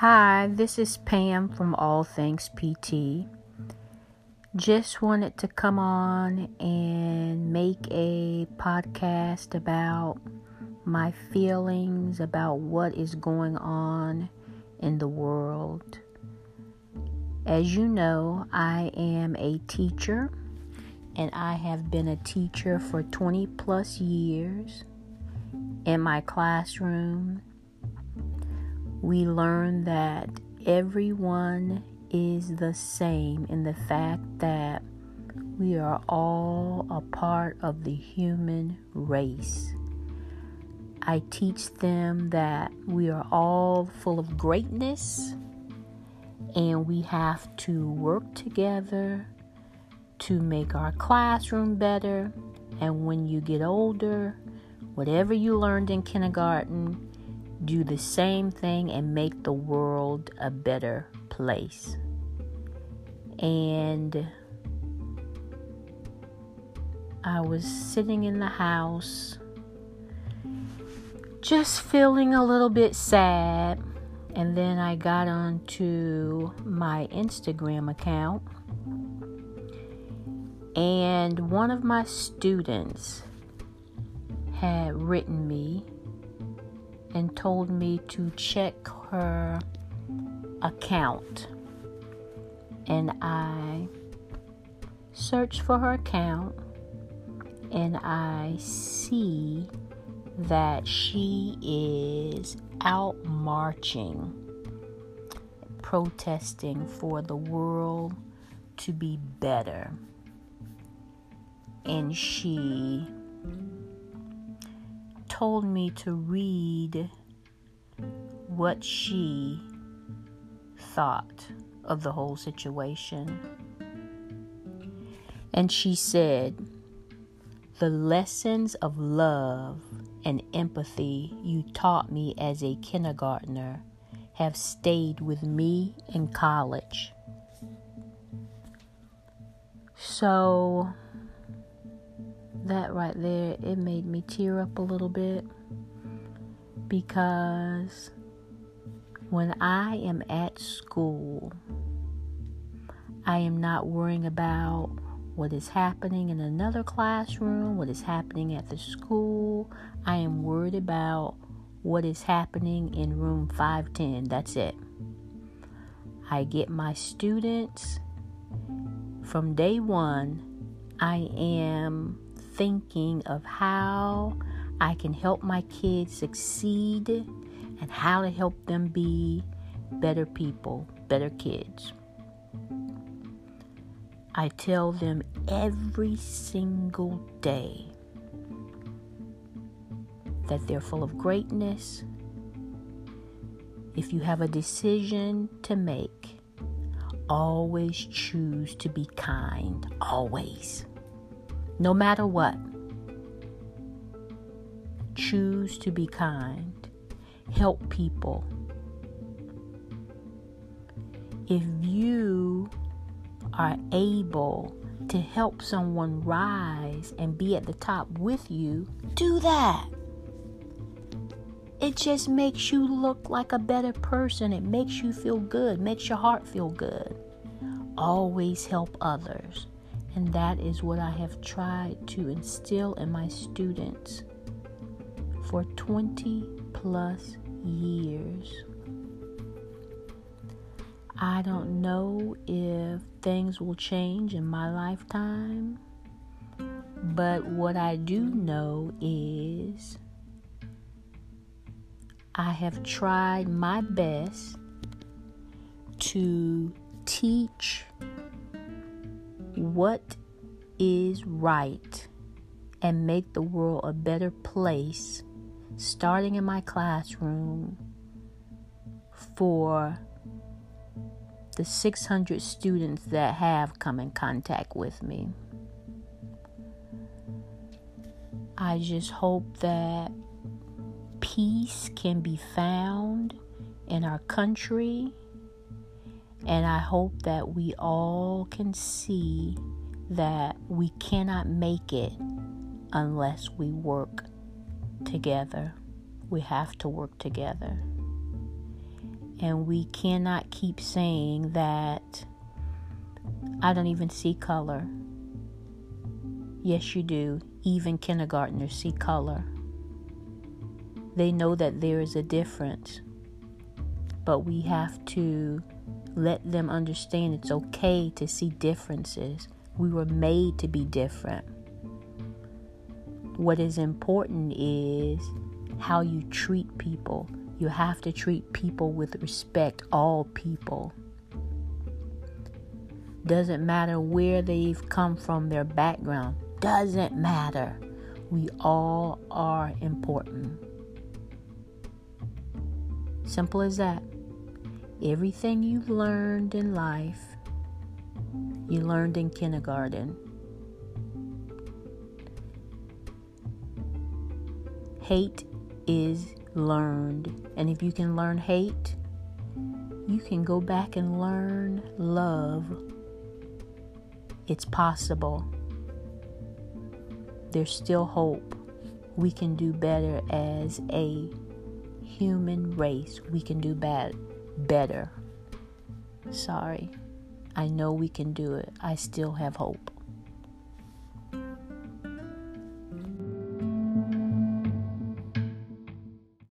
Hi, this is Pam from All Things PT. Just wanted to come on and make a podcast about my feelings about what is going on in the world. As you know, I am a teacher and I have been a teacher for 20 plus years in my classroom we learn that everyone is the same in the fact that we are all a part of the human race. I teach them that we are all full of greatness and we have to work together to make our classroom better. And when you get older, whatever you learned in kindergarten, do the same thing and make the world a better place. And I was sitting in the house just feeling a little bit sad. And then I got onto my Instagram account. And one of my students had written me and told me to check her account. And I searched for her account and I see that she is out marching, protesting for the world to be better. And she told me to read what she thought of the whole situation. And she said, The lessons of love and empathy you taught me as a kindergartner have stayed with me in college. So, that right there, it made me tear up a little bit because when I am at school, I am not worrying about what is happening in another classroom, what is happening at the school. I am worried about what is happening in room 510. That's it. I get my students from day one. I am thinking of how I can help my kids succeed and how to help them be better people, better kids. I tell them every single day that they're full of greatness. If you have a decision to make, always choose to be kind. Always no matter what. Choose to be kind, help people. If you are able to help someone rise and be at the top with you, do that. It just makes you look like a better person. It makes you feel good, makes your heart feel good. Always help others. And that is what I have tried to instill in my students for 20 plus years. I don't know if things will change in my lifetime, but what I do know is I have tried my best to teach what is right and make the world a better place, starting in my classroom for the 600 students that have come in contact with me. I just hope that peace can be found in our country and I hope that we all can see that we cannot make it unless we work together. We have to work together. And we cannot keep saying that I don't even see color. Yes, you do. Even kindergartners see color. They know that there is a difference. But we have to let them understand it's okay to see differences. We were made to be different. What is important is how you treat people. You have to treat people with respect, all people. Doesn't matter where they've come from, their background. Doesn't matter. We all are important. Simple as that. Everything you've learned in life, you learned in kindergarten. Hate is learned. And if you can learn hate, you can go back and learn love. It's possible. There's still hope. We can do better as a human race. We can do bad better. Sorry. I know we can do it. I still have hope.